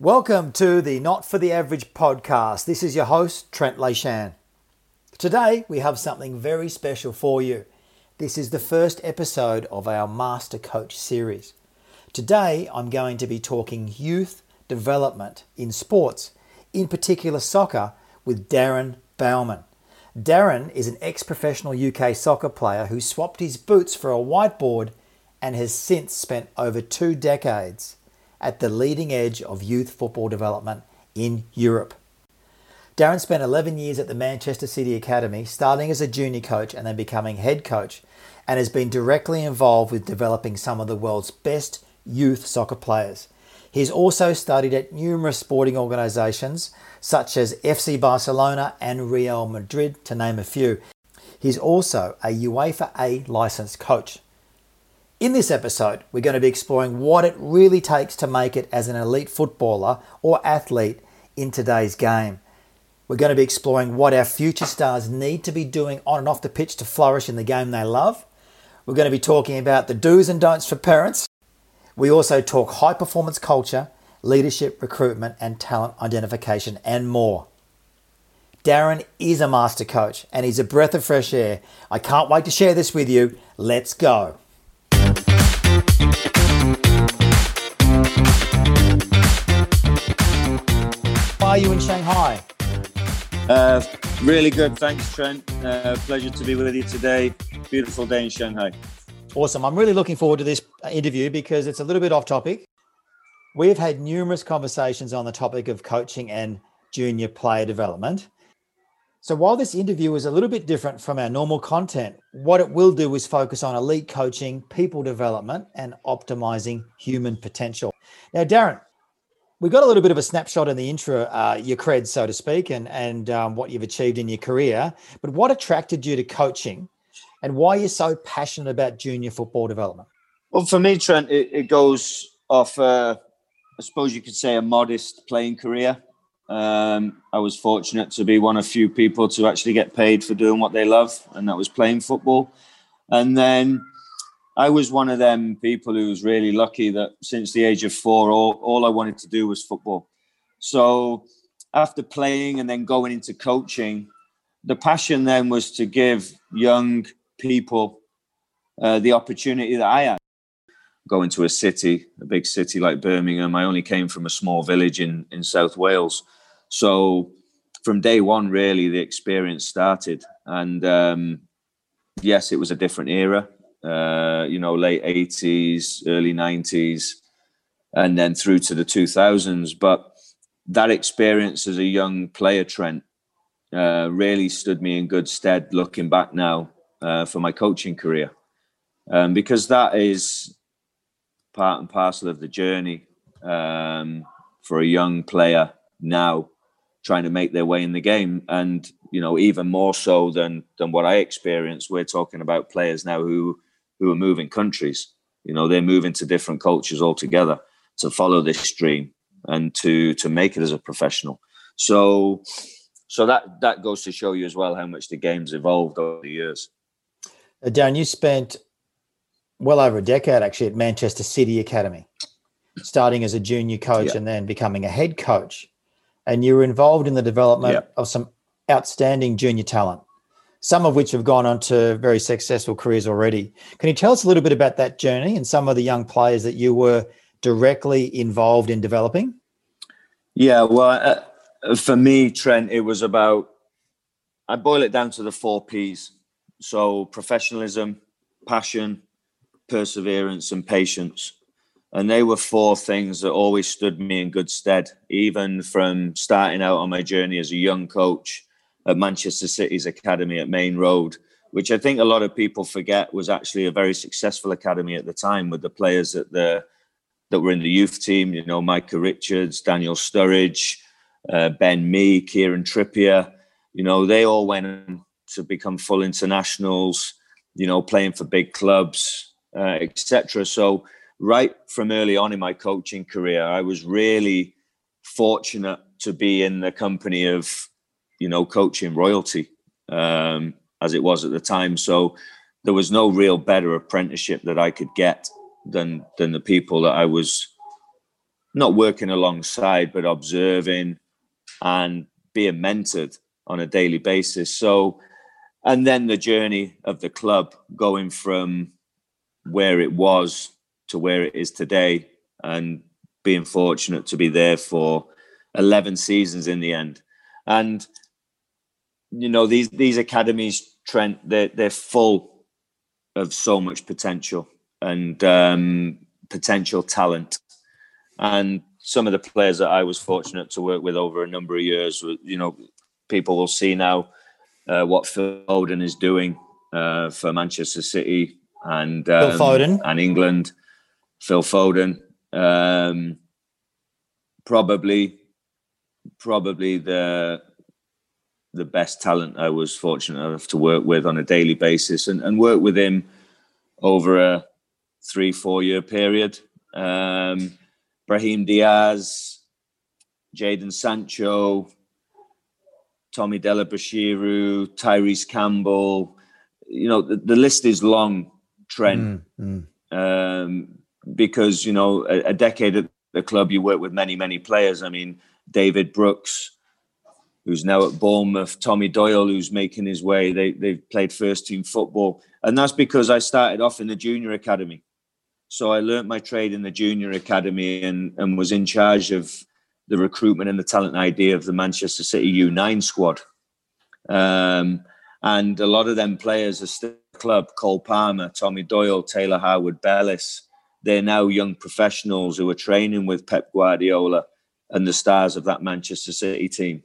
Welcome to the Not for the Average podcast. This is your host, Trent Leishan. Today, we have something very special for you. This is the first episode of our Master Coach series. Today, I'm going to be talking youth development in sports, in particular soccer, with Darren Bowman. Darren is an ex professional UK soccer player who swapped his boots for a whiteboard and has since spent over two decades at the leading edge of youth football development in Europe. Darren spent 11 years at the Manchester City Academy, starting as a junior coach and then becoming head coach, and has been directly involved with developing some of the world's best youth soccer players. He's also studied at numerous sporting organisations such as FC Barcelona and Real Madrid, to name a few. He's also a UEFA A licensed coach. In this episode, we're going to be exploring what it really takes to make it as an elite footballer or athlete in today's game. We're going to be exploring what our future stars need to be doing on and off the pitch to flourish in the game they love. We're going to be talking about the do's and don'ts for parents. We also talk high performance culture, leadership, recruitment, and talent identification, and more. Darren is a master coach and he's a breath of fresh air. I can't wait to share this with you. Let's go. How are you in Shanghai? Uh, really good. Thanks, Trent. Uh, pleasure to be with you today. Beautiful day in Shanghai. Awesome. I'm really looking forward to this interview because it's a little bit off topic. We've had numerous conversations on the topic of coaching and junior player development. So, while this interview is a little bit different from our normal content, what it will do is focus on elite coaching, people development, and optimizing human potential. Now, Darren, we got a little bit of a snapshot in the intro, uh, your cred, so to speak, and and um, what you've achieved in your career. But what attracted you to coaching, and why you're so passionate about junior football development? Well, for me, Trent, it, it goes off. Uh, I suppose you could say a modest playing career. Um, I was fortunate to be one of few people to actually get paid for doing what they love, and that was playing football. And then I was one of them people who was really lucky that since the age of four, all, all I wanted to do was football. So after playing and then going into coaching, the passion then was to give young people uh, the opportunity that I had. Going to a city, a big city like Birmingham. I only came from a small village in, in South Wales. So from day one, really, the experience started. And um, yes, it was a different era, uh, you know, late 80s, early 90s, and then through to the 2000s. But that experience as a young player, Trent, uh, really stood me in good stead looking back now uh, for my coaching career. Um, because that is part and parcel of the journey um, for a young player now trying to make their way in the game. And you know, even more so than than what I experienced, we're talking about players now who who are moving countries. You know, they're moving to different cultures altogether to follow this dream and to to make it as a professional. So so that that goes to show you as well how much the game's evolved over the years. Uh, Darren, you spent well over a decade actually at Manchester City Academy, starting as a junior coach yeah. and then becoming a head coach and you were involved in the development yep. of some outstanding junior talent, some of which have gone on to very successful careers already. Can you tell us a little bit about that journey and some of the young players that you were directly involved in developing? Yeah, well, uh, for me, Trent, it was about, I boil it down to the four P's. So professionalism, passion, perseverance, and patience. And they were four things that always stood me in good stead, even from starting out on my journey as a young coach at Manchester City's academy at Maine Road, which I think a lot of people forget was actually a very successful academy at the time with the players that the that were in the youth team. You know, Micah Richards, Daniel Sturridge, uh, Ben Mee, Kieran Trippier. You know, they all went to become full internationals. You know, playing for big clubs, uh, etc. So right from early on in my coaching career, I was really fortunate to be in the company of, you know, coaching royalty um, as it was at the time. So there was no real better apprenticeship that I could get than than the people that I was not working alongside, but observing and being mentored on a daily basis. So, and then the journey of the club going from where it was to where it is today, and being fortunate to be there for 11 seasons in the end. And you know these these academies, Trent, they're they're full of so much potential and um, potential talent. And some of the players that I was fortunate to work with over a number of years, you know, people will see now uh, what Phil Foden is doing uh, for Manchester City and um, and England. Phil Foden, um, probably, probably the the best talent I was fortunate enough to work with on a daily basis, and, and work with him over a three four year period. Um, Brahim Diaz, Jadon Sancho, Tommy Dele-Bashiru, Tyrese Campbell. You know, the, the list is long, Trent. Mm, mm. Um, because, you know, a, a, decade at the club, you work with many, many players. I mean, David Brooks, who's now at Bournemouth, Tommy Doyle, who's making his way. They, they've played first team football. And that's because I started off in the junior academy. So I learnt my trade in the junior academy and, and was in charge of the recruitment and the talent idea of the Manchester City U9 squad. Um, and a lot of them players are still club. Cole Palmer, Tommy Doyle, Taylor Harwood-Bellis. They're now young professionals who are training with Pep Guardiola and the stars of that Manchester City team.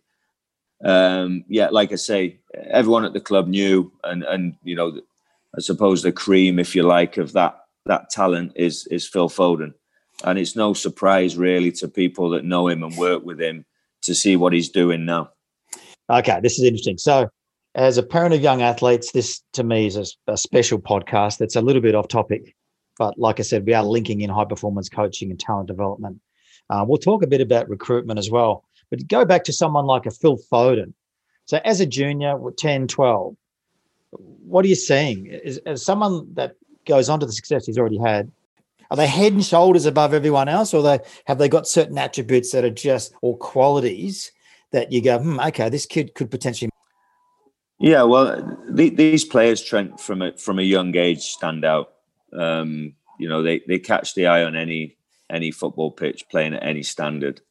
Um, yeah, like I say, everyone at the club knew, and and you know, I suppose the cream, if you like, of that that talent is is Phil Foden and it's no surprise really to people that know him and work with him to see what he's doing now. Okay, this is interesting. So, as a parent of young athletes, this to me is a, a special podcast that's a little bit off topic, but like I said, we are linking in high performance coaching and talent development. Uh, we'll talk a bit about recruitment as well, but go back to someone like a Phil Foden. So, as a junior, 10, 12, what are you seeing? Is, as someone that goes on to the success he's already had, are they head and shoulders above everyone else, or they have they got certain attributes that are just or qualities that you go, hmm, okay, this kid could potentially. Yeah, well, the, these players, Trent, from a from a young age, stand out. Um, you know, they they catch the eye on any any football pitch, playing at any standard.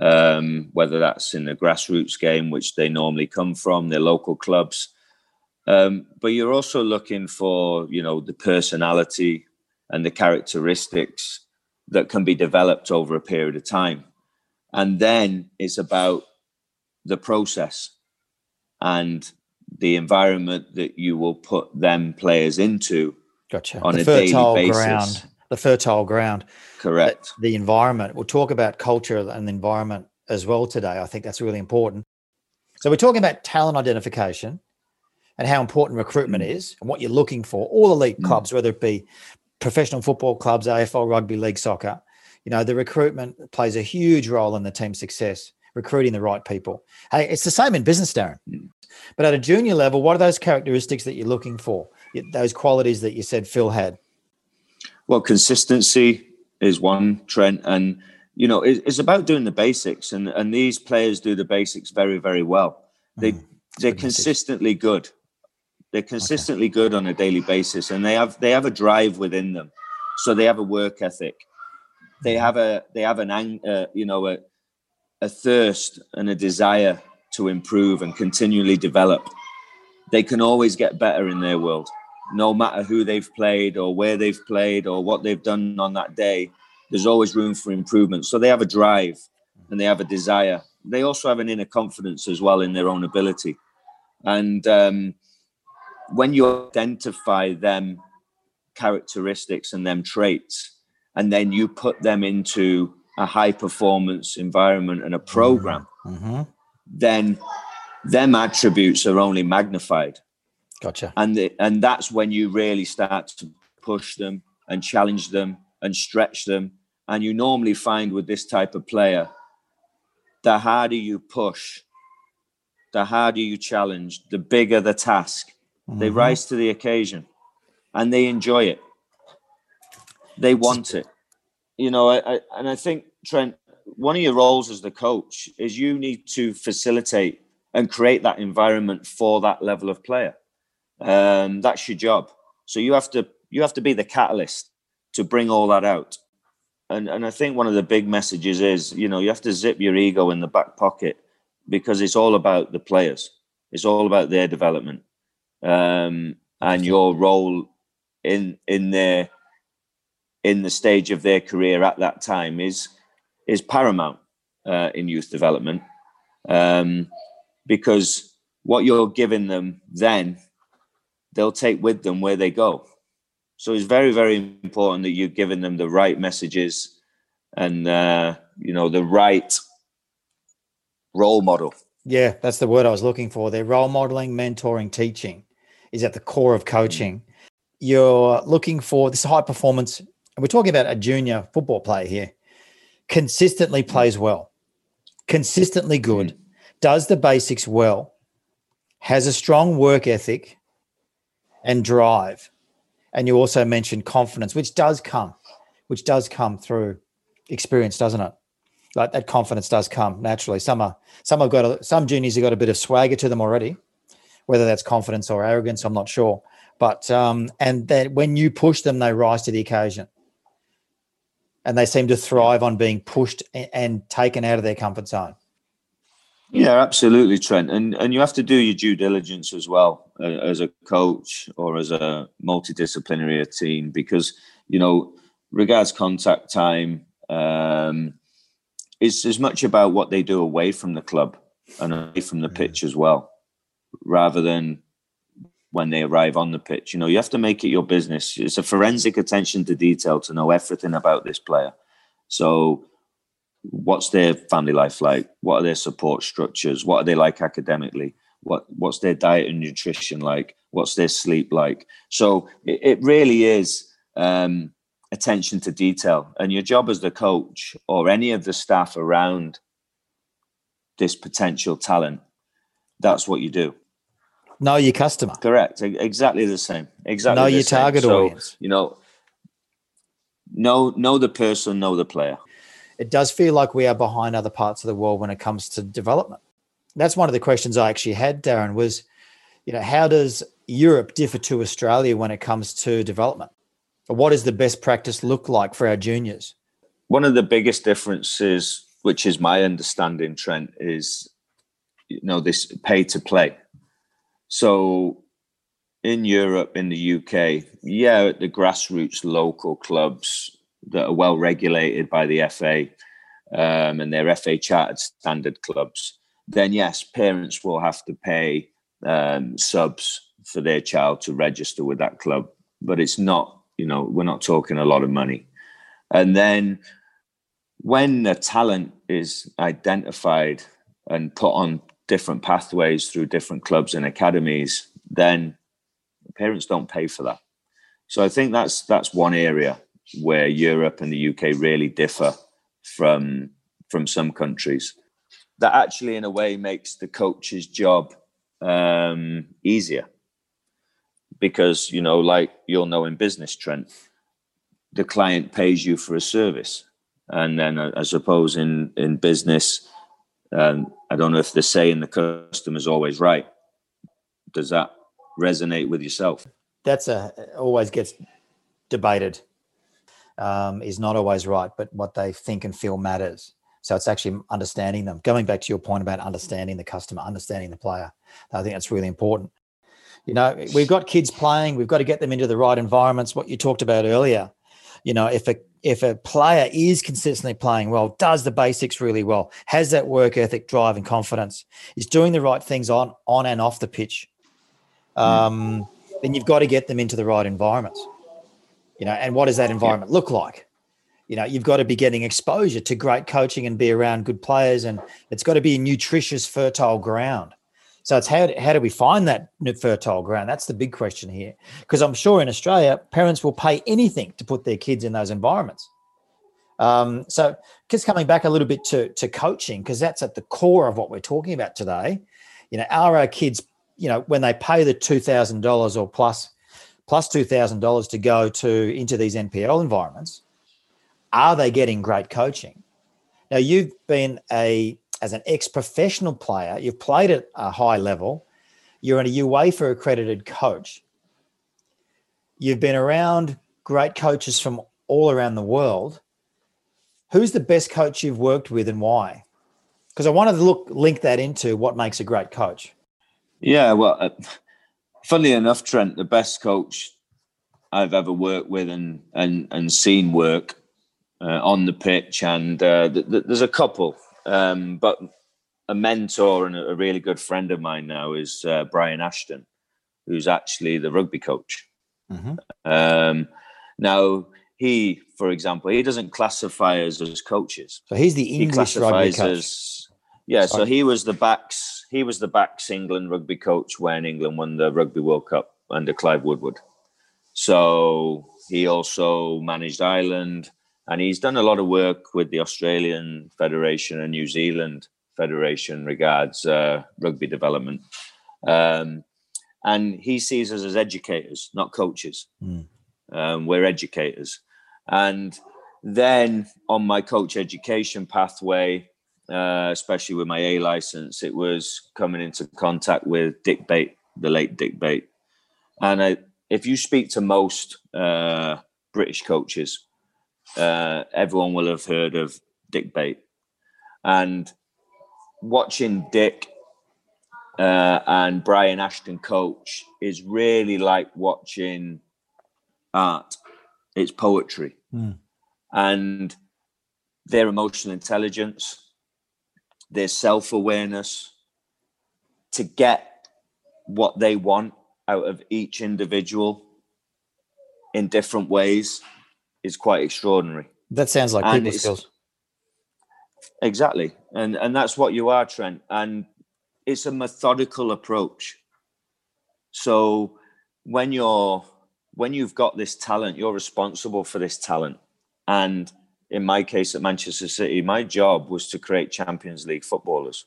Um, whether that's in the grassroots game, which they normally come from, their local clubs. Um, but you're also looking for, you know, the personality, and the characteristics that can be developed over a period of time. And then it's about the process and the environment that you will put them players into gotcha. on the a fertile daily basis. Ground, the fertile ground. Correct. The, the environment. We'll talk about culture and the environment as well today. I think that's really important. So we're talking about talent identification and how important recruitment mm. is and what you're looking for. All elite mm. clubs, whether it be professional football clubs, AFL, rugby league, soccer, you know, the recruitment plays a huge role in the team's success, recruiting the right people. Hey, it's the same in business, Darren. But at a junior level, what are those characteristics that you're looking for? Those qualities that you said Phil had? Well, consistency is one, Trent. And, you know, it's about doing the basics. And, and these players do the basics very, very well. They, mm, they're consistently good. They're consistently okay. good on a daily basis, and they have they have a drive within them. So they have a work ethic. They have a they have an uh, you know a a thirst and a desire to improve and continually develop. They can always get better in their world, no matter who they've played or where they've played or what they've done on that day. There's always room for improvement. So they have a drive and they have a desire. They also have an inner confidence as well in their own ability. And um, when you identify them characteristics and them traits, and then you put them into a high performance environment and a program, mm-hmm. then them attributes are only magnified. Gotcha. And the, and that's when you really start to push them and challenge them and stretch them. And you normally find with this type of player, the harder you push, the harder you challenge, the bigger the task, Mm-hmm. They rise to the occasion and they enjoy it. They want it. you know, I, I, and I think Trent, one of your roles as the coach is you need to facilitate and create that environment for that level of player. Um, that's your job. So you have to you have to be the catalyst to bring all that out. And and I think one of the big messages is, you know, you have to zip your ego in the back pocket because it's all about the players. It's all about their development um, and your role in in their in the stage of their career at that time is is paramount uh, in youth development um, because what you're giving them then they'll take with them where they go. So it's very very important that you're giving them the right messages and uh, you know the right role model. Yeah that's the word i was looking for they're role modeling mentoring teaching is at the core of coaching. You're looking for this high performance and we're talking about a junior football player here, consistently plays well, consistently good, does the basics well, has a strong work ethic and drive. And you also mentioned confidence, which does come, which does come through experience, doesn't it? Like that confidence does come naturally. Some are some have got a, some juniors have got a bit of swagger to them already, whether that's confidence or arrogance, I'm not sure. But um, and that when you push them, they rise to the occasion and they seem to thrive on being pushed and taken out of their comfort zone. Yeah, absolutely, Trent. And and you have to do your due diligence as well uh, as a coach or as a multidisciplinary team because you know, regards contact time, um, it's as much about what they do away from the club and away from the pitch as well, rather than when they arrive on the pitch. You know, you have to make it your business. It's a forensic attention to detail to know everything about this player. So, what's their family life like? What are their support structures? What are they like academically? What what's their diet and nutrition like? What's their sleep like? So it, it really is um, attention to detail. And your job as the coach or any of the staff around this potential talent, that's what you do. Know your customer. Correct. Exactly the same. Exactly. Know your same. target so, audience. You know, know know the person, know the player. It does feel like we are behind other parts of the world when it comes to development. That's one of the questions I actually had, Darren. Was you know how does Europe differ to Australia when it comes to development? what does the best practice look like for our juniors? One of the biggest differences, which is my understanding, Trent, is you know this pay to play so in Europe, in the UK, yeah, the grassroots local clubs that are well regulated by the FA um, and their FA chartered standard clubs, then yes, parents will have to pay um, subs for their child to register with that club. But it's not, you know, we're not talking a lot of money. And then when the talent is identified and put on different pathways through different clubs and academies, then parents don't pay for that. So I think that's that's one area where Europe and the UK really differ from from some countries. That actually, in a way, makes the coach's job um, easier because you know, like you'll know in business, Trent, the client pays you for a service, and then I, I suppose in in business um, I don't know if the saying the customer is always right. Does that resonate with yourself? That's a always gets debated. Um, is not always right, but what they think and feel matters. So it's actually understanding them. Going back to your point about understanding the customer, understanding the player, I think that's really important. You know, we've got kids playing. We've got to get them into the right environments. What you talked about earlier. You know, if a if a player is consistently playing well, does the basics really well, has that work ethic, drive, and confidence, is doing the right things on on and off the pitch, um, then you've got to get them into the right environments. You know, and what does that environment look like? You know, you've got to be getting exposure to great coaching and be around good players, and it's got to be a nutritious, fertile ground. So it's how, how do we find that fertile ground? That's the big question here. Because I'm sure in Australia, parents will pay anything to put their kids in those environments. Um, so just coming back a little bit to, to coaching, because that's at the core of what we're talking about today. You know, are our kids, you know, when they pay the $2,000 or plus, plus $2,000 to go to into these NPL environments, are they getting great coaching? Now, you've been a as an ex-professional player, you've played at a high level. You're in a UEFA accredited coach. You've been around great coaches from all around the world. Who's the best coach you've worked with and why? Because I wanted to look link that into what makes a great coach. Yeah, well, uh, funnily enough, Trent, the best coach I've ever worked with and and and seen work uh, on the pitch, and uh, th- th- there's a couple, um, but a mentor and a really good friend of mine now is uh, Brian Ashton, who's actually the rugby coach. Mm-hmm. Um, now he, for example, he doesn't classify us as coaches. So he's the English he rugby coach. As, yeah, Sorry. so he was the backs. He was the backs England rugby coach when England won the Rugby World Cup under Clive Woodward. So he also managed Ireland, and he's done a lot of work with the Australian Federation and New Zealand Federation regards uh, rugby development. Um, and he sees us as educators, not coaches. Mm. Um, we're educators. And then on my coach education pathway, uh, especially with my A license, it was coming into contact with Dick Bate, the late Dick Bate. And I, if you speak to most uh, British coaches, uh, everyone will have heard of Dick Bate. And watching Dick uh, and Brian Ashton coach is really like watching art. It's poetry. Mm. And their emotional intelligence, their self awareness to get what they want out of each individual in different ways is quite extraordinary. That sounds like and people skills. Exactly. And and that's what you are, Trent. And it's a methodical approach. So when you're when you've got this talent, you're responsible for this talent. And in my case at Manchester City, my job was to create Champions League footballers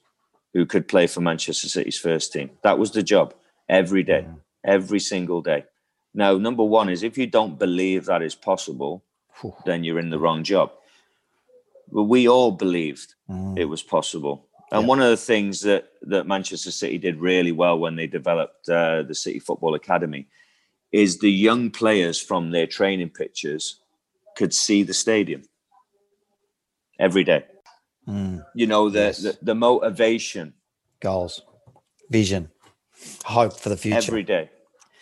who could play for Manchester City's first team. That was the job every day, mm. every single day. Now, number one is if you don't believe that is possible, then you're in the wrong job. But we all believed mm. it was possible. And yeah. one of the things that that Manchester City did really well when they developed uh, the City Football Academy is the young players from their training pictures could see the stadium every day. Mm. You know the, yes. the, the motivation, goals, vision, hope for the future every day,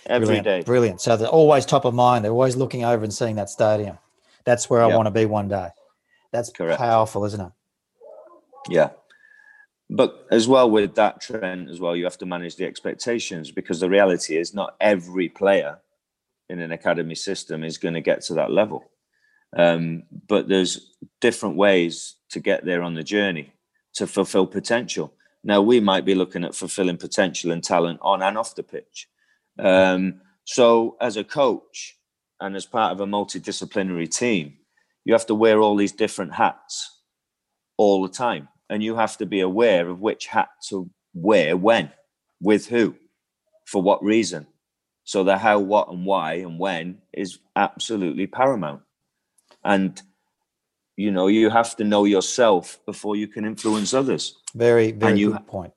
every Brilliant. day. Brilliant. So they're always top of mind. They're always looking over and seeing that stadium. That's where I want to be one day. That's Correct. powerful, isn't it? Yeah but as well with that Trent as well you have to manage the expectations because the reality is not every player in an academy system is going to get to that level um, but there's different ways to get there on the journey to fulfill potential now we might be looking at fulfilling potential and talent on and off the pitch um, so as a coach and as part of a multidisciplinary team you have to wear all these different hats all the time and you have to be aware of which hat to wear when, with who, for what reason. So the how, what, and why and when is absolutely paramount. And you know, you have to know yourself before you can influence others. Very, very and you, good point.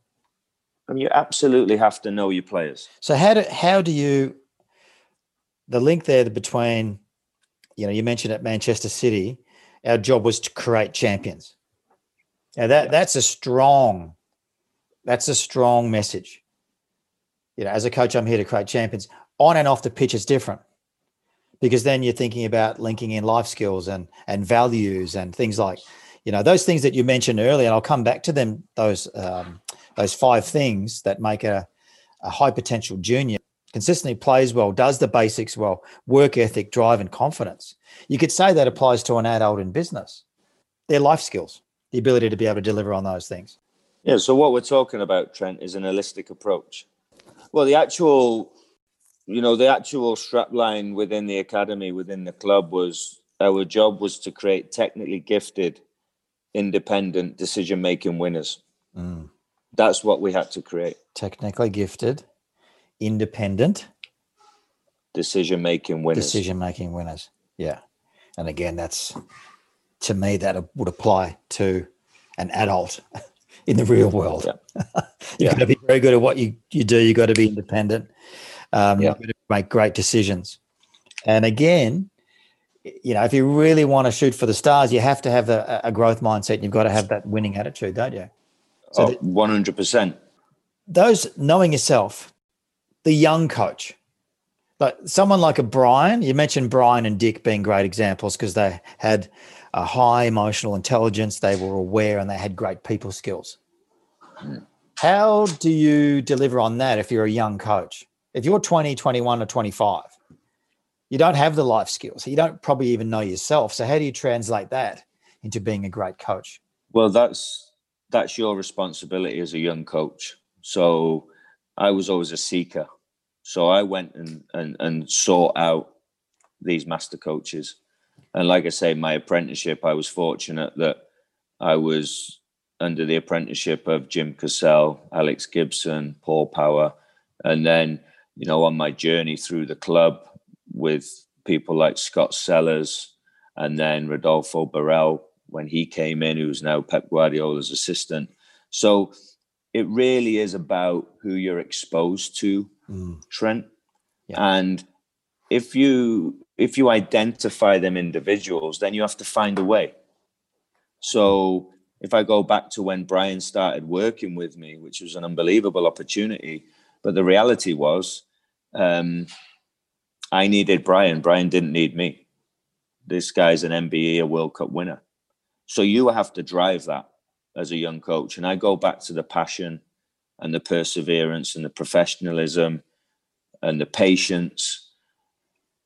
And you absolutely have to know your players. So how do how do you the link there between, you know, you mentioned at Manchester City, our job was to create champions. Now that yeah. that's a strong, that's a strong message. You know, as a coach, I'm here to create champions. On and off the pitch, it's different because then you're thinking about linking in life skills and and values and things like, you know, those things that you mentioned earlier. And I'll come back to them. Those um, those five things that make a, a high potential junior consistently plays well, does the basics well, work ethic, drive, and confidence. You could say that applies to an adult in business. They're life skills the ability to be able to deliver on those things. Yeah. So what we're talking about, Trent, is an holistic approach. Well, the actual, you know, the actual strapline within the academy, within the club, was our job was to create technically gifted, independent decision-making winners. Mm. That's what we had to create. Technically gifted, independent, decision-making winners. Decision-making winners. Yeah. And again, that's to me that would apply to an adult in the real world. Yeah. You've yeah. got to be very good at what you, you do. You've got to be independent. Um, yeah. Make great decisions. And again, you know, if you really want to shoot for the stars, you have to have a, a growth mindset. You've got to have that winning attitude, don't you? So oh, 100%. Those knowing yourself, the young coach, like someone like a Brian, you mentioned Brian and Dick being great examples because they had a high emotional intelligence, they were aware, and they had great people skills. How do you deliver on that if you're a young coach? If you're 20, 21, or 25, you don't have the life skills. You don't probably even know yourself. So how do you translate that into being a great coach? Well, that's that's your responsibility as a young coach. So I was always a seeker. So I went and and, and sought out these master coaches. And like I say, my apprenticeship, I was fortunate that I was under the apprenticeship of Jim Cassell, Alex Gibson, Paul Power. And then, you know, on my journey through the club, with people like Scott Sellers and then Rodolfo Borrell when he came in, who's now Pep Guardiola's assistant. So it really is about who you're exposed to, mm. Trent. Yeah. And if you if you identify them individuals, then you have to find a way. So if I go back to when Brian started working with me, which was an unbelievable opportunity, but the reality was um, I needed Brian. Brian didn't need me. This guy's an MBE, a World Cup winner. So you have to drive that as a young coach. And I go back to the passion and the perseverance and the professionalism and the patience.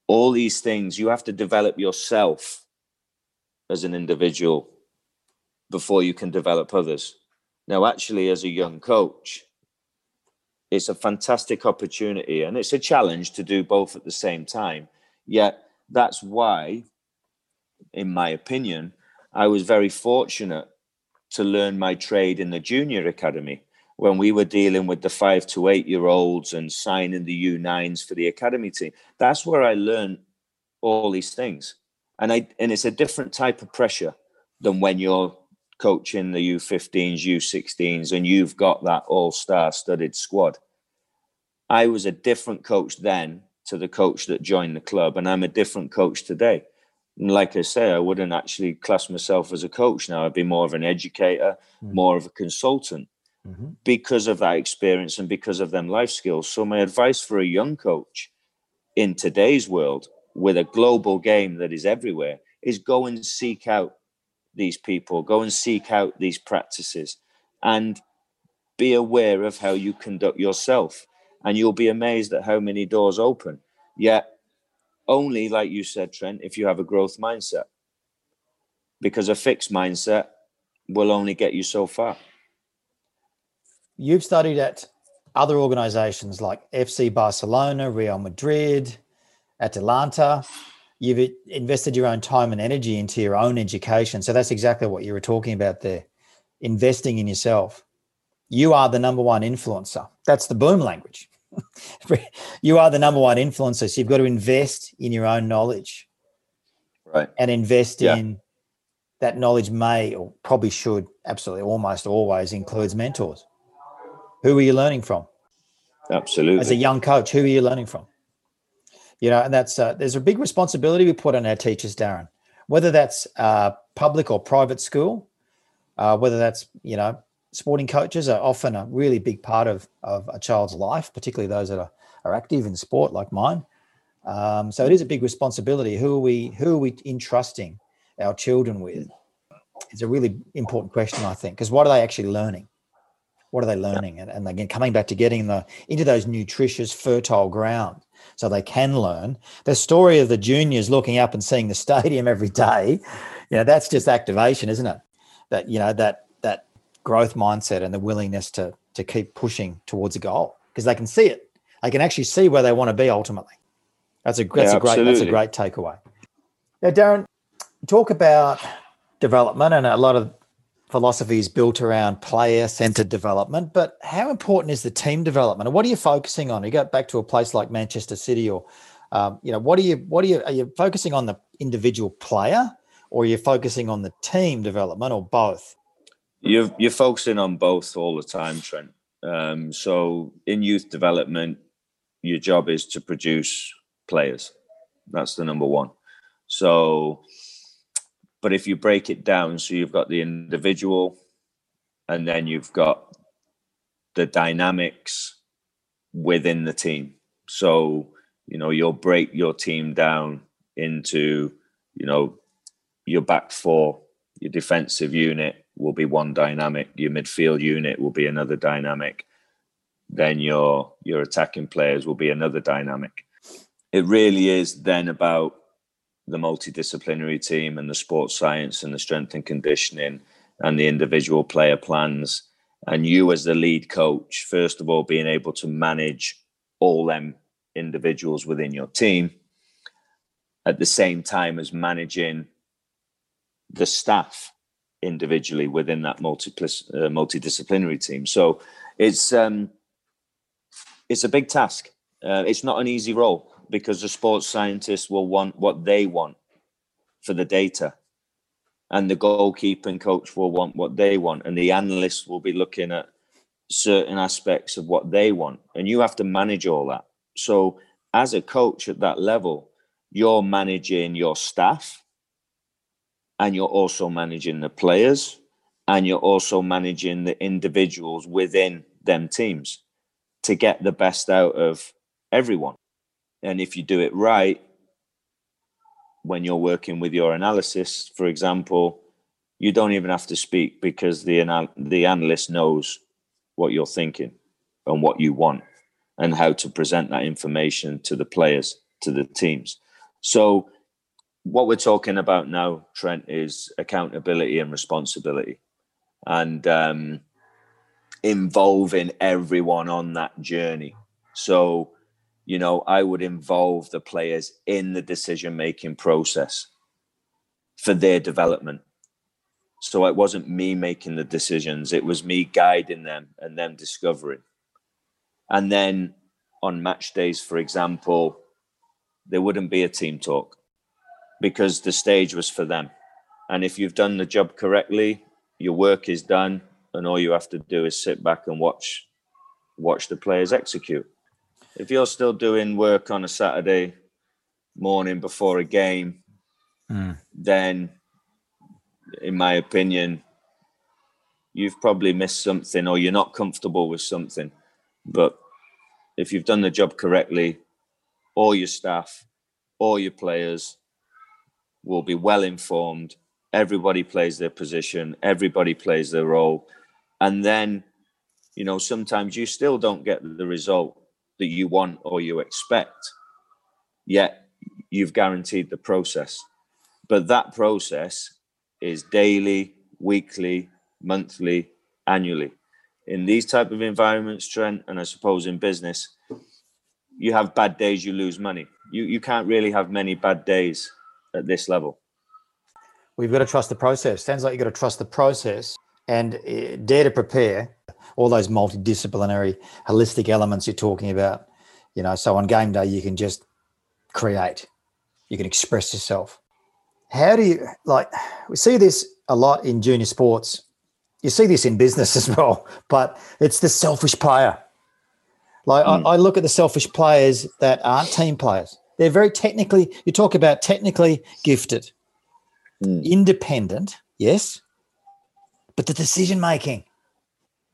All these things you have to develop yourself as an individual before you can develop others. Now, actually, as a young coach, it's a fantastic opportunity and it's a challenge to do both at the same time. Yet that's why, in my opinion, I was very fortunate to learn my trade in the junior academy when we were dealing with the five to eight year olds and signing the U9s for the academy team. That's where I learned all these things. And I and it's a different type of pressure than when you're coaching the U15s, U16s, and you've got that all star studded squad. I was a different coach then to the coach that joined the club, and I'm a different coach today. And like I say, I wouldn't actually class myself as a coach now. I'd be more of an educator, mm-hmm. more of a consultant mm-hmm. because of that experience and because of them life skills. So, my advice for a young coach in today's world with a global game that is everywhere is go and seek out these people, go and seek out these practices, and be aware of how you conduct yourself. And you'll be amazed at how many doors open. Yet, only, like you said, Trent, if you have a growth mindset. Because a fixed mindset will only get you so far. You've studied at other organizations like FC Barcelona, Real Madrid, Atalanta you've invested your own time and energy into your own education. So that's exactly what you were talking about there investing in yourself. You are the number one influencer. That's the boom language. you are the number one influencer. So you've got to invest in your own knowledge. Right. And invest yeah. in that knowledge may or probably should absolutely almost always includes mentors. Who are you learning from? Absolutely. As a young coach, who are you learning from? You know, and that's uh, there's a big responsibility we put on our teachers, Darren. Whether that's uh, public or private school, uh, whether that's you know, sporting coaches are often a really big part of of a child's life, particularly those that are, are active in sport like mine. Um, so it is a big responsibility. Who are we? Who are we entrusting our children with? It's a really important question, I think, because what are they actually learning? What are they learning? And, and again, coming back to getting the into those nutritious, fertile ground so they can learn. The story of the juniors looking up and seeing the stadium every day, you know, that's just activation, isn't it? That you know that that growth mindset and the willingness to to keep pushing towards a goal because they can see it. They can actually see where they want to be ultimately. That's a that's yeah, a great absolutely. that's a great takeaway. Now, Darren, talk about development and a lot of philosophy is built around player centered development, but how important is the team development? And what are you focusing on? You go back to a place like Manchester City, or um, you know, what are you what are you are you focusing on the individual player, or you're focusing on the team development, or both? You're you're focusing on both all the time, Trent. Um, so in youth development, your job is to produce players. That's the number one. So, but if you break it down, so you've got the individual, and then you've got the dynamics within the team. So, you know, you'll break your team down into, you know, your back four, your defensive unit will be one dynamic, your midfield unit will be another dynamic, then your your attacking players will be another dynamic. It really is then about the multidisciplinary team and the sports science and the strength and conditioning and the individual player plans. And you as the lead coach first of all being able to manage all them individuals within your team at the same time as managing the staff individually within that uh, multidisciplinary team. So it's um it's a big task. Uh, it's not an easy role because the sports scientists will want what they want for the data. And the goalkeeping coach will want what they want. And the analysts will be looking at certain aspects of what they want. And you have to manage all that. So as a coach at that level you're managing your staff and you're also managing the players and you're also managing the individuals within them teams to get the best out of everyone and if you do it right when you're working with your analysis, for example, you don't even have to speak because the anal- the analyst knows what you're thinking and what you want and how to present that information to the players, to the teams. So what we're talking about now, Trent, is accountability and responsibility, and um, involving everyone on that journey. So you know, I would involve the players in the decision making process for their development. So it wasn't me making the decisions, it was me guiding them and them discovering. And then on match days, for example, there wouldn't be a team talk because the stage was for them. And if you've done the job correctly, your work is done, and all you have to do is sit back and watch watch the players execute if you're still doing work on a Saturday morning before a game, mm. then, in my opinion, you've probably missed something or you're not comfortable with something. But if you've done the job correctly, all your staff, all your players will be well informed. Everybody plays their position, everybody plays their role. And then, you know, sometimes you still don't get the result that you want or you expect, yet you've guaranteed the process. But that process is daily, weekly, monthly, annually. In these type of environments, Trent, and I suppose in business, you have bad days, you lose money. You you can't really have many bad days at this level. We've got to trust the process. Sounds like you've got to trust the process and eh, dare to prepare all those multidisciplinary, holistic elements you're talking about. You know, so on game day, you can just create, you can express yourself. How do you like? We see this a lot in junior sports. You see this in business as well, but it's the selfish player. Like mm. I, I look at the selfish players that aren't team players. They're very technically. You talk about technically gifted, mm. independent, yes, but the decision making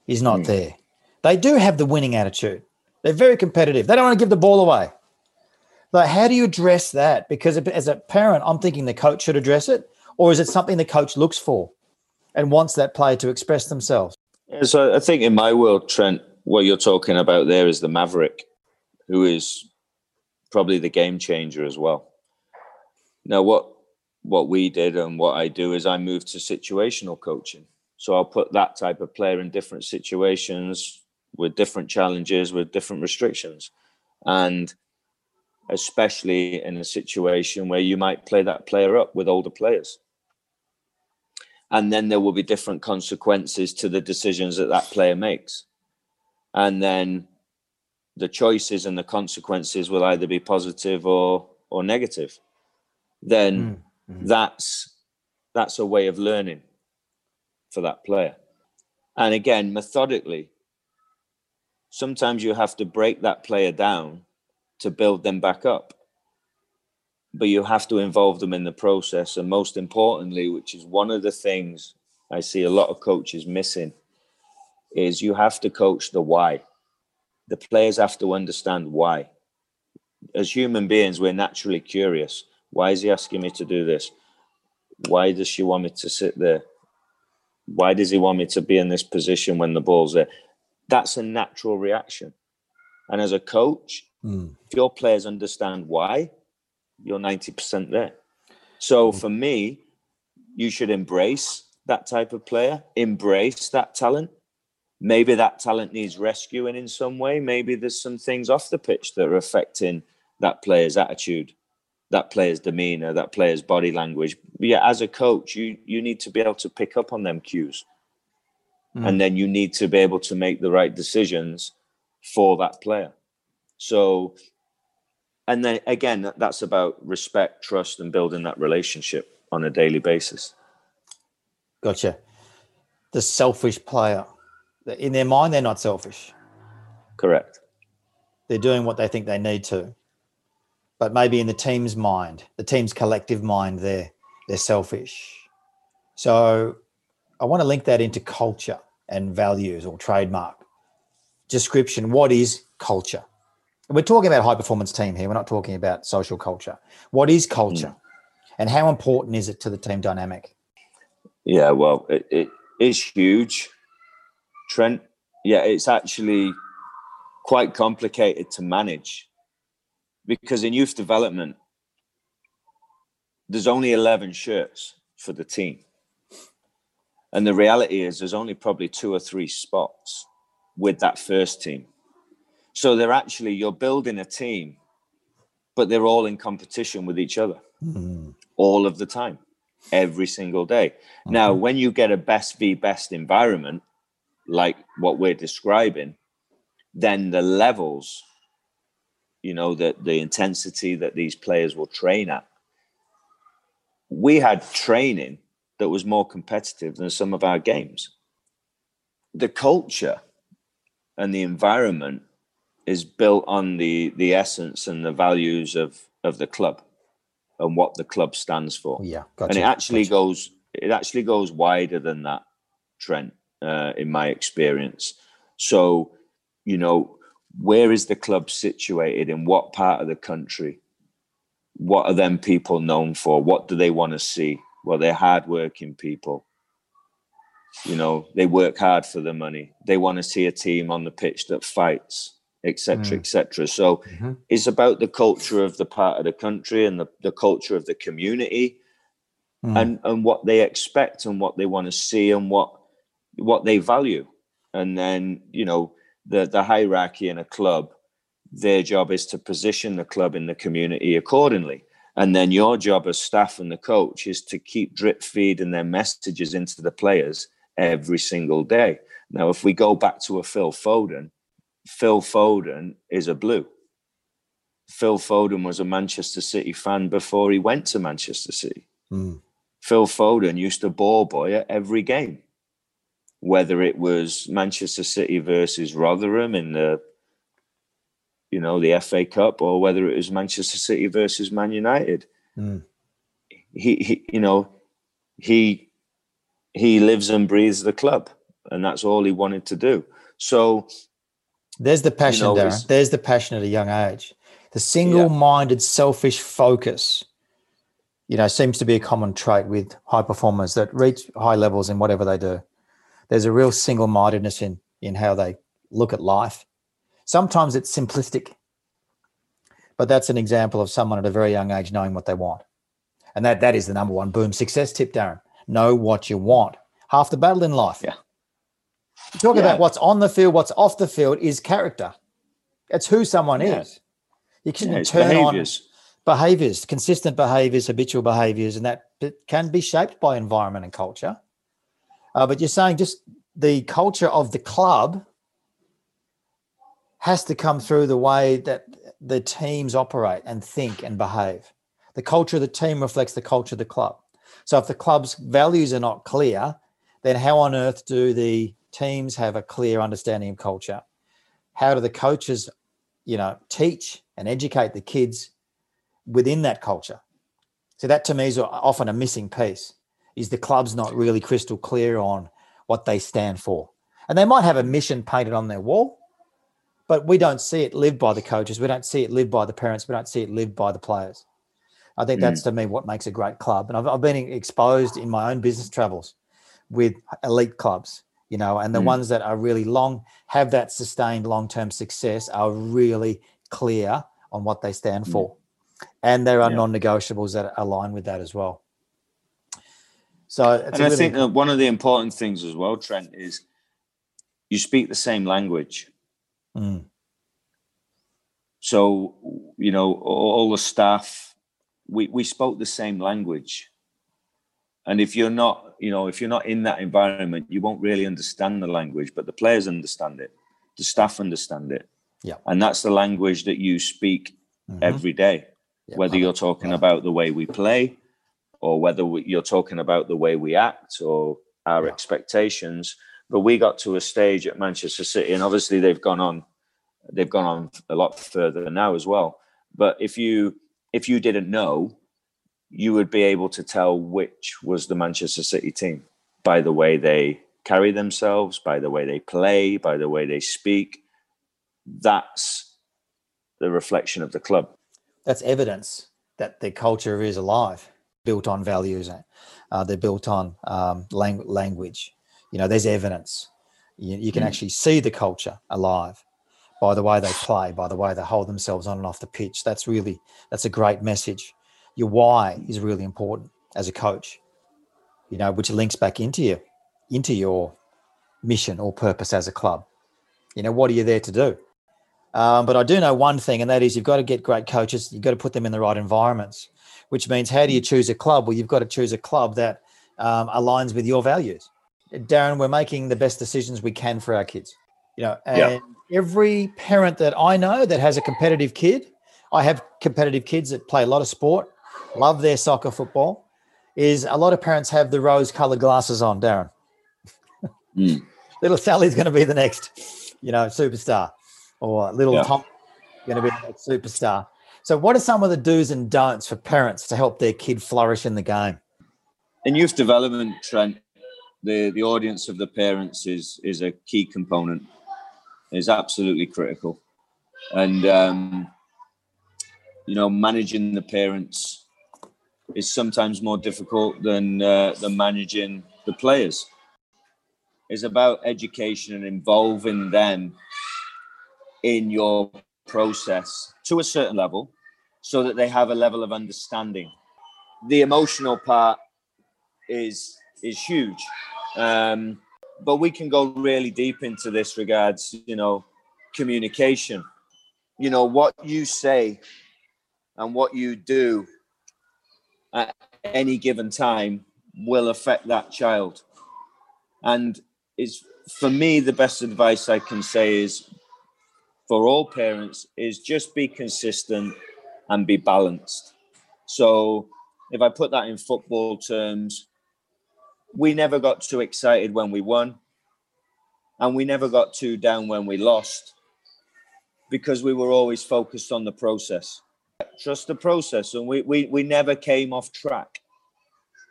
is not mm. there. They do have the winning attitude. They're very competitive. They don't want to give the ball away. Like, how do you address that? Because as a parent, I'm thinking the coach should address it, or is it something the coach looks for and wants that player to express themselves? Yeah, so I think in my world, Trent, what you're talking about there is the maverick, who is probably the game changer as well. Now, what what we did and what I do is I moved to situational coaching. So I'll put that type of player in different situations with different challenges, with different restrictions. And especially in a situation where you might play that player up with older players. And then there will be different consequences to the decisions that that player makes. And then the choices and the consequences will either be positive or or negative. Then mm-hmm. that's that's a way of learning for that player. And again, methodically, sometimes you have to break that player down to build them back up. But you have to involve them in the process. And most importantly, which is one of the things I see a lot of coaches missing, is you have to coach the why. The players have to understand why. As human beings, we're naturally curious. Why is he asking me to do this? Why does she want me to sit there? Why does he want me to be in this position when the ball's there? That's a natural reaction. And as a coach, mm. if your players understand why, you're 90% there. So mm. for me, you should embrace that type of player, embrace that talent. Maybe that talent needs rescuing in some way. Maybe there's some things off the pitch that are affecting that player's attitude that player's demeanor, that player's body language. But yeah, as a coach, you you need to be able to pick up on them cues, mm. and then you need to be able to make the right decisions for that player. So, and then again, that's about respect, trust, and building that relationship on a daily basis. Gotcha. The selfish player, in their mind, they're not selfish. Correct. They're doing what they think they need to but maybe in the team's mind, the team's collective mind, they're they're selfish. So I want to link that into culture and values or trademark description. What is culture? We're talking about high performance team here. We're not talking about social culture. What is culture, mm. and how important is it to the team dynamic? Yeah, well, it, it is huge, Trent. Yeah, it's actually quite complicated to manage because in youth development, there's only 11 shirts for the team. And the reality is, there's only probably two or three spots with that first team. So they're actually, you're building a team, but they're all in competition with each other mm-hmm. all of the time, every single day. Mm-hmm. Now, when you get a best v best environment, like what we're describing, then the levels you know, the, the intensity that these players will train at. We had training that was more competitive than some of our games. The culture and the environment is built on the the essence and the values of of the club and what the club stands for. Yeah, gotcha, and it actually gotcha. goes it actually goes wider than that, Trent. Uh, in my experience, so you know where is the club situated in what part of the country? What are them people known for? What do they want to see? Well they're hardworking people. You know they work hard for the money. They want to see a team on the pitch that fights etc mm. etc so mm-hmm. it's about the culture of the part of the country and the, the culture of the community mm. and and what they expect and what they want to see and what what they value. And then you know the the hierarchy in a club their job is to position the club in the community accordingly. And then your job as staff and the coach is to keep drip feeding their messages into the players every single day. Now if we go back to a phil foden phil foden is a blue. Phil foden was a manchester city fan before he went to manchester city. Mm. phil foden used to ball boy at every game whether it was Manchester City versus Rotherham in the you know the FA Cup or whether it was Manchester City versus Man United. Mm. He, he, you know, he he lives and breathes the club, and that's all he wanted to do. So there's the passion, you know, Darren. There's the passion at a young age. The single-minded, yeah. selfish focus, you know, seems to be a common trait with high performers that reach high levels in whatever they do there's a real single-mindedness in in how they look at life. Sometimes it's simplistic, but that's an example of someone at a very young age knowing what they want, and that that is the number one boom success tip, Darren. Know what you want. Half the battle in life. Yeah. Talk yeah. about what's on the field, what's off the field is character. It's who someone yeah. is. You can yeah, turn behaviors. on behaviors, consistent behaviors, habitual behaviors, and that can be shaped by environment and culture. Uh, but you're saying just the culture of the club has to come through the way that the teams operate and think and behave. The culture of the team reflects the culture of the club. So if the club's values are not clear, then how on earth do the teams have a clear understanding of culture? How do the coaches, you know, teach and educate the kids within that culture? So that to me is often a missing piece. Is the club's not really crystal clear on what they stand for? And they might have a mission painted on their wall, but we don't see it lived by the coaches. We don't see it lived by the parents. We don't see it lived by the players. I think mm. that's to me what makes a great club. And I've, I've, been exposed in my own business travels with elite clubs, you know, and the mm. ones that are really long, have that sustained long term success, are really clear on what they stand mm. for. And there are yeah. non negotiables that align with that as well. So, and I really think that one of the important things as well, Trent, is you speak the same language. Mm. So, you know, all the staff, we, we spoke the same language. And if you're not, you know, if you're not in that environment, you won't really understand the language, but the players understand it, the staff understand it. Yeah. And that's the language that you speak mm-hmm. every day, yeah, whether you're talking about the way we play or whether we, you're talking about the way we act or our yeah. expectations but we got to a stage at Manchester City, and obviously they've gone on, they've gone on a lot further now as well. But if you if you didn't know, you would be able to tell which was the Manchester City team by the way they carry themselves, by the way they play, by the way they speak. That's the reflection of the club. That's evidence that the culture is alive, built on values. Uh, they're built on um, lang- language. You know there's evidence. You, you can mm. actually see the culture alive by the way they play by the way they hold themselves on and off the pitch. That's really that's a great message. Your why is really important as a coach you know which links back into you into your mission or purpose as a club. You know what are you there to do um, but i do know one thing and that is you've got to get great coaches you've got to put them in the right environments which means how do you choose a club well you've got to choose a club that um, aligns with your values Darren, we're making the best decisions we can for our kids. You know, and yeah. every parent that I know that has a competitive kid, I have competitive kids that play a lot of sport, love their soccer, football. Is a lot of parents have the rose-colored glasses on, Darren. Mm. little Sally's going to be the next, you know, superstar, or little yeah. Tom going to be a superstar. So, what are some of the do's and don'ts for parents to help their kid flourish in the game? In youth development, Trent, the the audience of the parents is is a key component is absolutely critical and um, you know managing the parents is sometimes more difficult than uh, than managing the players it's about education and involving them in your process to a certain level so that they have a level of understanding the emotional part is is huge. Um, but we can go really deep into this regards, you know, communication. You know, what you say and what you do at any given time will affect that child. And is for me the best advice I can say is for all parents is just be consistent and be balanced. So if I put that in football terms, we never got too excited when we won, and we never got too down when we lost because we were always focused on the process. Trust the process, and we, we, we never came off track.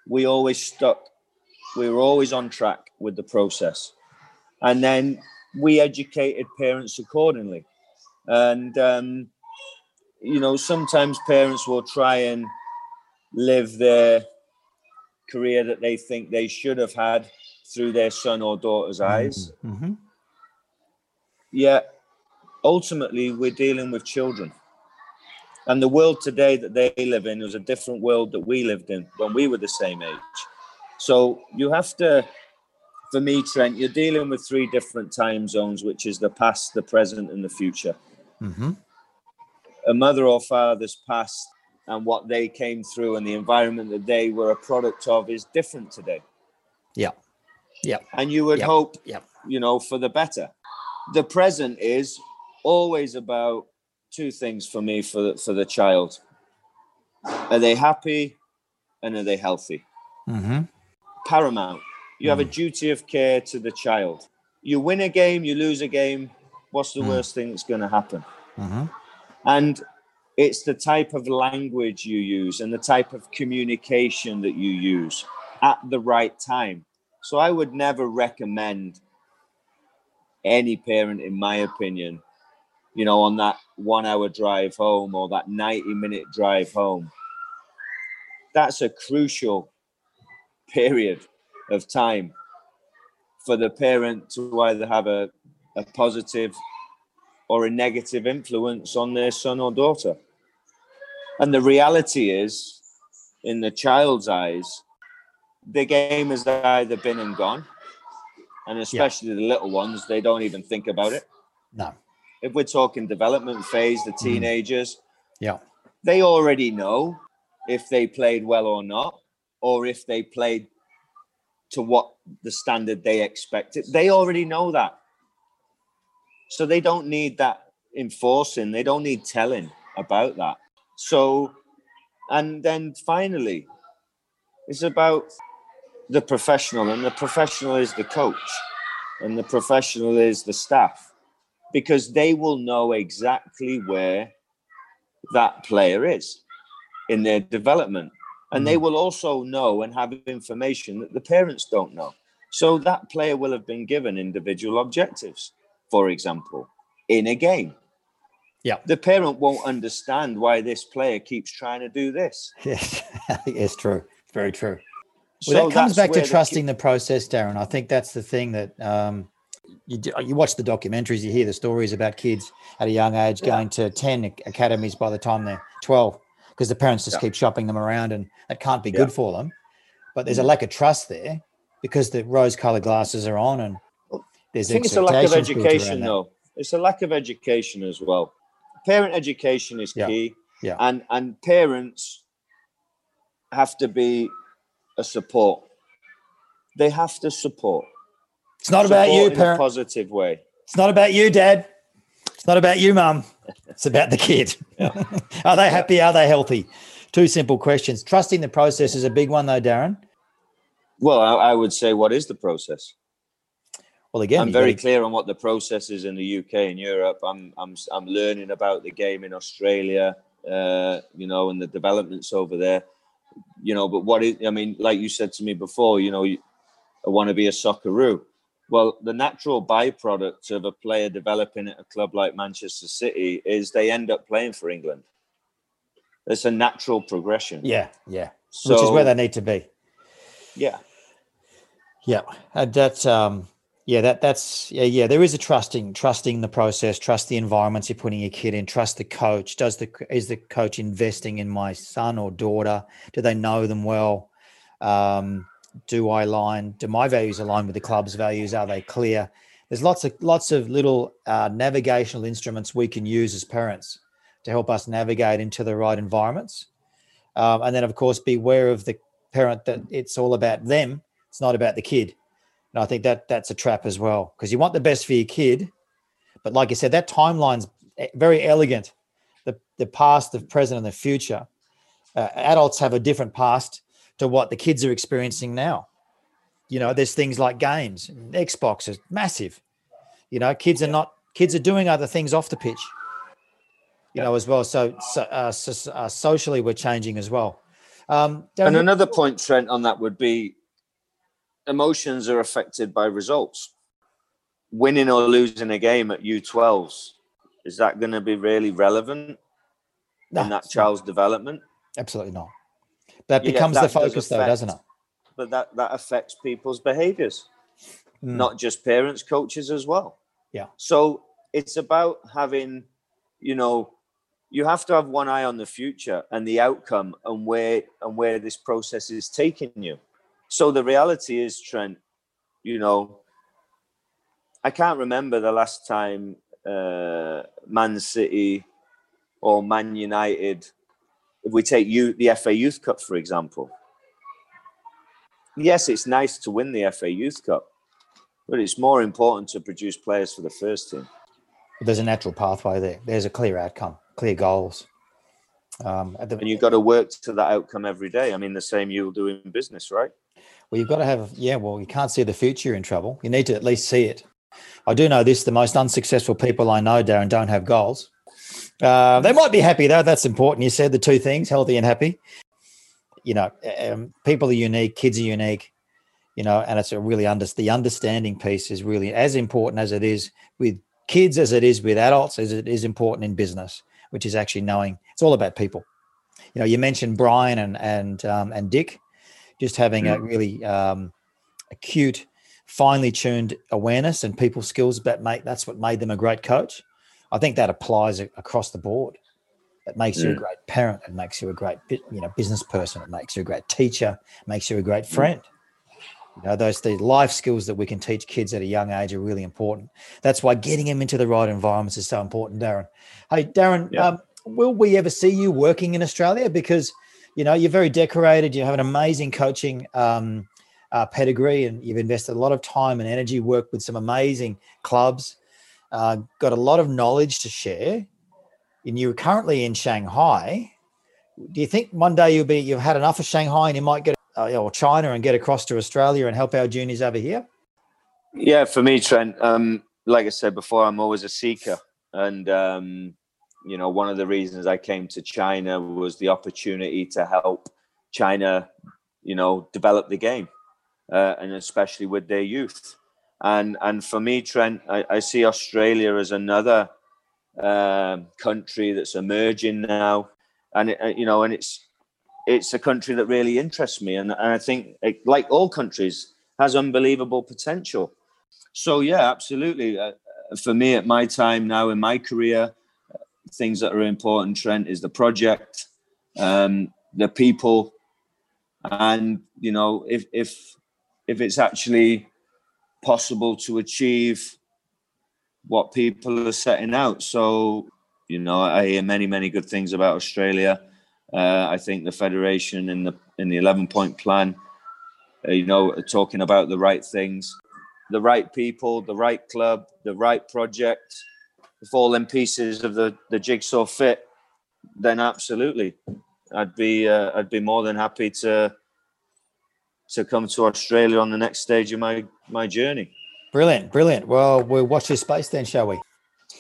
We always stuck, we were always on track with the process. And then we educated parents accordingly. And, um, you know, sometimes parents will try and live their career that they think they should have had through their son or daughter's mm-hmm. eyes. Mm-hmm. Yet, ultimately, we're dealing with children. And the world today that they live in is a different world that we lived in when we were the same age. So you have to, for me, Trent, you're dealing with three different time zones, which is the past, the present, and the future. Mm-hmm. A mother or father's past and what they came through and the environment that they were a product of is different today. Yeah. Yeah. And you would hope, yep. you know, for the better. The present is always about two things for me for the, for the child. Are they happy and are they healthy? Mm-hmm. paramount. You have a duty of care to the child. You win a game, you lose a game. What's the worst thing that's going to happen? Mm-hmm. And it's the type of language you use and the type of communication that you use at the right time. So I would never recommend any parent, in my opinion, you know, on that one hour drive home or that 90 minute drive home. That's a crucial period of time for the parent to either have a, a positive or a negative influence on their son or daughter. And the reality is, in the child's eyes, the game has either been and gone, and especially the little ones, they don't even think about it. No. If we're talking development phase, the mm. teenagers, Yeah. they already know if they played well or not, or if they played to what the standard they expected. They already know that. So they don't need that enforcing, they don't need telling about that. So, and then finally, it's about the professional, and the professional is the coach, and the professional is the staff, because they will know exactly where that player is in their development. And they will also know and have information that the parents don't know. So that player will have been given individual objectives, for example, in a game. Yeah. The parent won't understand why this player keeps trying to do this. Yes. it's true. It's very true. So Well, that comes back to where the trusting the process, Darren. I think that's the thing that um, you do, you watch the documentaries, you hear the stories about kids at a young age Yeah. going to ten academies by the time they're twelve, because the parents just Yeah. keep shopping them around, and that can't be Yeah. good for them. But there's a Mm. lack of trust there because the rose-colored glasses are on, and there's I think it's a lack of education, though. It's a lack of education as well. Parent education is Yeah. key, Yeah. and and parents have to be a support. They have to support. It's not about you, Support in a parent. positive way. It's not about you, Dad. It's not about you, Mum. It's about the kid. are they happy? Are they healthy? Two simple questions. Trusting the process is a big one, though, Darren. Well, I, I would say, what is the process? Well, again, I'm very gotta- clear on what the process is in the UK and Europe. I'm I'm I'm learning about the game in Australia, uh, you know, and the developments over there, you know. But what is? I mean, like you said to me before, you know, you, I want to be a Socceroo. Well, the natural byproduct of a player developing at a club like Manchester City is they end up playing for England. It's a natural progression. yeah, yeah, So, which is where they need to be. yeah. Yeah, and that's um, yeah, that that's yeah, yeah. There is a trusting, trusting the process, trust the environments you're putting your kid in, trust the coach. Does the is the coach investing in my son or daughter? Do they know them well? Um, do I align? Do my values align with the club's values? Are they clear? There's lots of lots of little uh, navigational instruments we can use as parents to help us navigate into the right environments, um, and then of course beware of the parent that it's all about them. It's not about the kid. And I think that that's a trap as well because you want the best for your kid, but like you said, that timeline's e- very elegant. The the past, the present, and the future. Uh, adults have a different past to what the kids are experiencing now. You know, there's things like games, Xbox is massive. You know, kids are not kids are doing other things off the pitch. You know, as well. So, so, uh, so uh, socially, we're changing as well. Um, And another point, Trent, on that would be emotions are affected by results. Winning or losing a game at U12s, is that going to be really relevant No, in that it's not. child's development? Absolutely not. That Yeah, becomes that the does focus, though, doesn't it? But that, that affects people's behaviors, Mm. not just parents, coaches as well. Yeah. So it's about having, you know, you have to have one eye on the future and the outcome and where and where this process is taking you. So the reality is, Trent, you know, I can't remember the last time uh, Man City or Man United, if we take you the FA Youth Cup, for example. Yes, it's nice to win the FA Youth Cup, but it's more important to produce players for the first team. There's a natural pathway there. There's a clear outcome, clear goals. Um, the, and you've got to work to that outcome every day. I mean, the same you'll do in business, right? Well, you've got to have, yeah, well, you can't see the future in trouble. You need to at least see it. I do know this the most unsuccessful people I know, Darren, don't have goals. Uh, they might be happy, though. That's important. You said the two things healthy and happy. You know, um, people are unique, kids are unique, you know, and it's a really under, the understanding piece is really as important as it is with kids as it is with adults, as it is important in business, which is actually knowing it's all about people. You know, you mentioned Brian and and um, and Dick, just having mm. a really um, acute, finely tuned awareness and people skills that make that's what made them a great coach. I think that applies across the board. It makes you a mm. great parent. It makes you a great you know business person. It makes you a great teacher. Makes you a great mm. friend. You know, those the life skills that we can teach kids at a young age are really important. That's why getting them into the right environments is so important, Darren. Hey, Darren, yeah. um, will we ever see you working in Australia? Because you know you're very decorated. You have an amazing coaching um, uh, pedigree, and you've invested a lot of time and energy, worked with some amazing clubs, uh, got a lot of knowledge to share. And you're currently in Shanghai. Do you think one day you'll be you've had enough of Shanghai and you might get uh, or China and get across to Australia and help our juniors over here? Yeah, for me, Trent. Um, like I said before, I'm always a seeker, and um, you know, one of the reasons I came to China was the opportunity to help China, you know, develop the game, uh, and especially with their youth. And and for me, Trent, I, I see Australia as another uh, country that's emerging now, and it, uh, you know, and it's it's a country that really interests me, and, and I think, it, like all countries, has unbelievable potential. So yeah, absolutely. Uh, for me, at my time now in my career, things that are important, Trent, is the project, um, the people, and you know, if if if it's actually possible to achieve what people are setting out. So, you know, I hear many, many good things about Australia. Uh, I think the federation in the in the eleven point plan, uh, you know, talking about the right things, the right people, the right club, the right project. If all them pieces of the the jigsaw fit, then absolutely, I'd be uh, I'd be more than happy to to come to Australia on the next stage of my my journey. Brilliant, brilliant. Well, we'll watch this space then, shall we?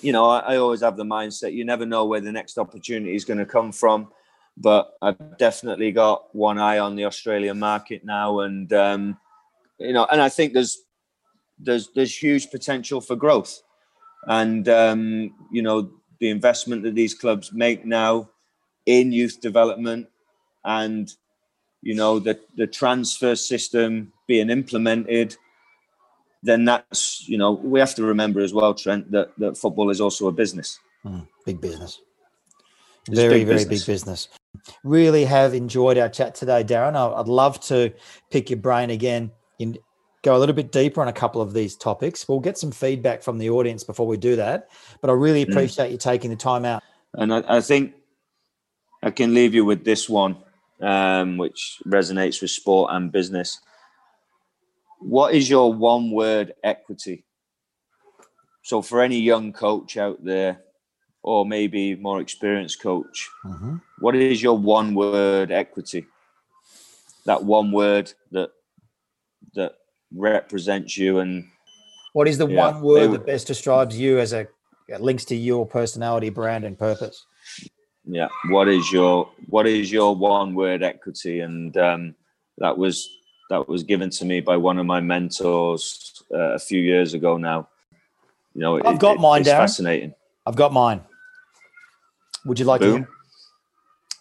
You know, I, I always have the mindset you never know where the next opportunity is going to come from but I've definitely got one eye on the Australian market now, and um, you know, and I think there's there's there's huge potential for growth, and um, you know, the investment that these clubs make now in youth development, and you know, the the transfer system being implemented. Then that's you know we have to remember as well, Trent, that that football is also a business. Mm, big business. very big very business. big business. Really have enjoyed our chat today, Darren. I'd love to pick your brain again and go a little bit deeper on a couple of these topics. We'll get some feedback from the audience before we do that. But I really mm. appreciate mm. you taking the time out. And I, I, think I can leave you with this one, um, which resonates with sport and business. What is your one word equity? So, for any young coach out there, or maybe more experienced coach, mm-hmm. what is your one word equity? That one word that that represents you and what is the yeah, one word that best describes you as a links to your personality, brand, and purpose? Yeah. What is your what is your one word equity? And um, that was that was given to me by one of my mentors uh, a few years ago now. You know, I've it, got mine. It's Darren. fascinating. I've got mine. Would you like boom. to?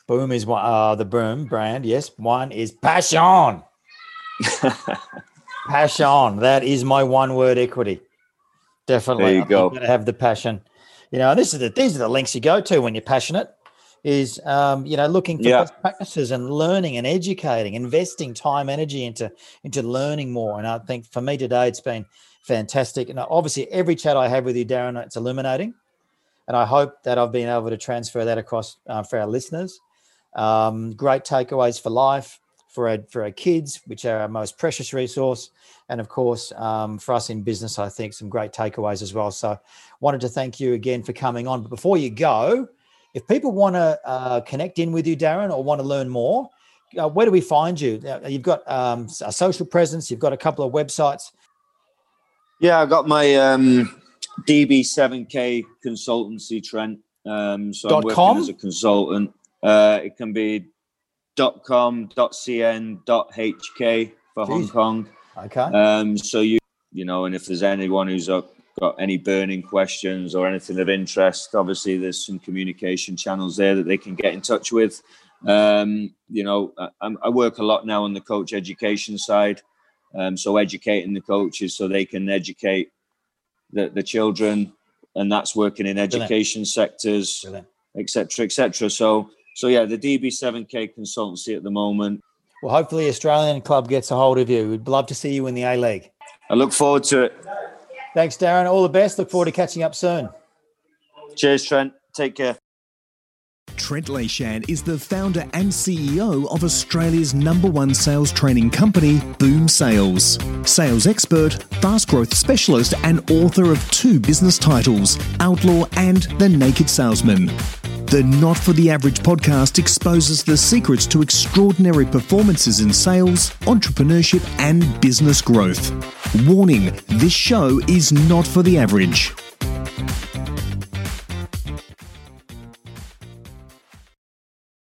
Boom is one. Uh, the boom brand. Yes, one is passion. passion. That is my one word equity. Definitely. There you I'm go. Have the passion. You know, this is the these are the links you go to when you're passionate. Is um, you know looking for yeah. best practices and learning and educating, investing time, energy into into learning more. And I think for me today, it's been fantastic. And obviously, every chat I have with you, Darren, it's illuminating and I hope that I've been able to transfer that across uh, for our listeners. Um, great takeaways for life, for our, for our kids, which are our most precious resource, and of course um, for us in business. I think some great takeaways as well. So, wanted to thank you again for coming on. But before you go, If people want to uh, connect in with you, Darren, or want to learn more, uh, where do we find you? You've got um, a social presence. You've got a couple of websites. Yeah, I've got my um, DB7K consultancy, Trent. Um, so dot I'm working com? as a consultant. Uh, it can be dot com, dot cn, dot hk for Jeez. Hong Kong. Okay. Um, so you you know, and if there's anyone who's uh, got any burning questions or anything of interest, obviously there's some communication channels there that they can get in touch with. Um, you know, I, I'm- work a lot now on the coach education side, um, so educating the coaches so they can educate the, the children, and that's working in education sectors Brilliant. etc., etc. So, so yeah, the DB7K consultancy at the moment. Well, hopefully, Australian club gets a hold of you. We'd love to see you in the A League. I look forward to it. Thanks, Darren. All the best. Look forward to catching up soon. Cheers, Trent. Take care. Trent Leishman is the founder and CEO of Australia's number one sales training company, Boom Sales. Sales expert, fast growth specialist, and author of two business titles, Outlaw and The Naked Salesman. The Not for the Average podcast exposes the secrets to extraordinary performances in sales, entrepreneurship, and business growth. Warning this show is not for the average.